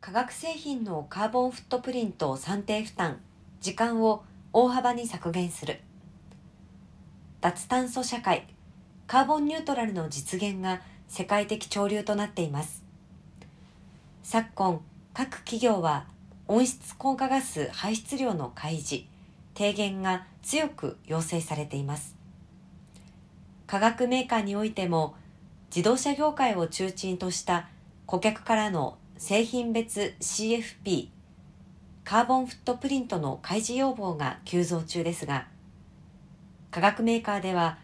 化学製品のカーボンフットプリントを算定負担時間を大幅に削減する。脱炭素社会カーボンニュートラルの実現が世界的潮流となっています。昨今各企業は温室効果ガス排出量の開示低減が強く要請されています。化学メーカーにおいても自動車業界を中心とした顧客からの製品別 CFP カーボンフットプリントの開示要望が急増中ですが化学メーカーでは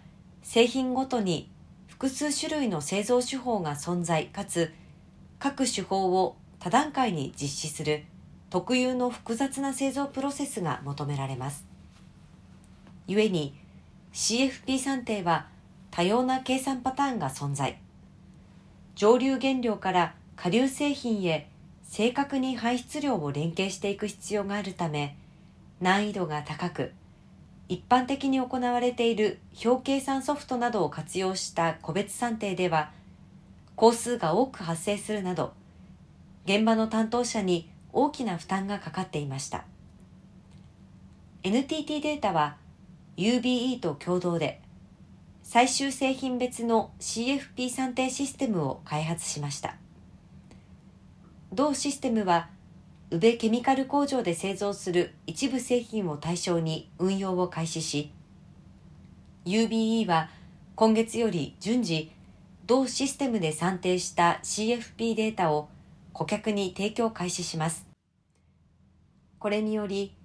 製品ごとに複数種類の製造手法が存在かつ各手法を多段階に実施する特有の複雑な製造プロセスが求められます。故に CFP 算定は多様な計算パターンが存在。上流原料から下流製品へ正確に排出量を連携していく必要があるため難易度が高く一般的に行われている表計算ソフトなどを活用した個別算定では工数が多く発生するなど現場の担当者に大きな負担がかかっていました。NTT データは UBE と共同で最終製品別の CFP 算定システムを開発しました。同システムは宇部ケミカル工場で製造する一部製品を対象に運用を開始し UBE は今月より順次同システムで算定した CFP データを顧客に提供開始します。これにより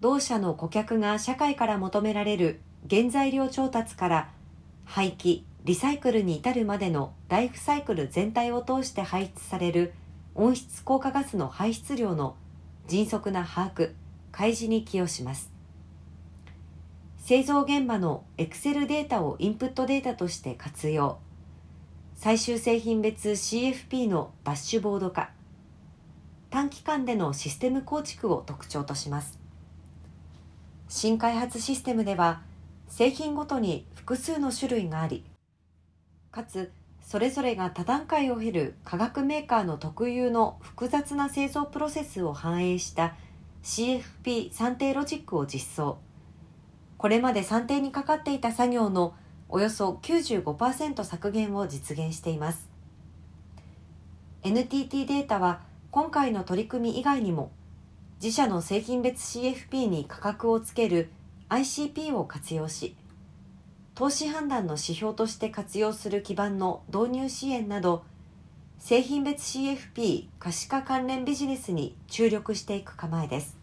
同社の顧客が社会から求められる原材料調達から廃棄リサイクルに至るまでのライフサイクル全体を通して排出される温室効果ガスの排出量の迅速な把握開示に寄与します。製造現場のエクセルデータをインプットデータとして活用。最終製品別 CFP のダッシュボード化。短期間でのシステム構築を特徴とします。新開発システムでは製品ごとに複数の種類がありかつそれぞれが多段階を経る化学メーカーの特有の複雑な製造プロセスを反映した CFP 算定ロジックを実装。これまで算定にかかっていた作業のおよそ95%削減を実現しています。NTT データは今回の取り組み以外にも自社の製品別 CFP に価格をつける ICP を活用し投資判断の指標として活用する基盤の導入支援など製品別 CFP 可視化関連ビジネスに注力していく構えです。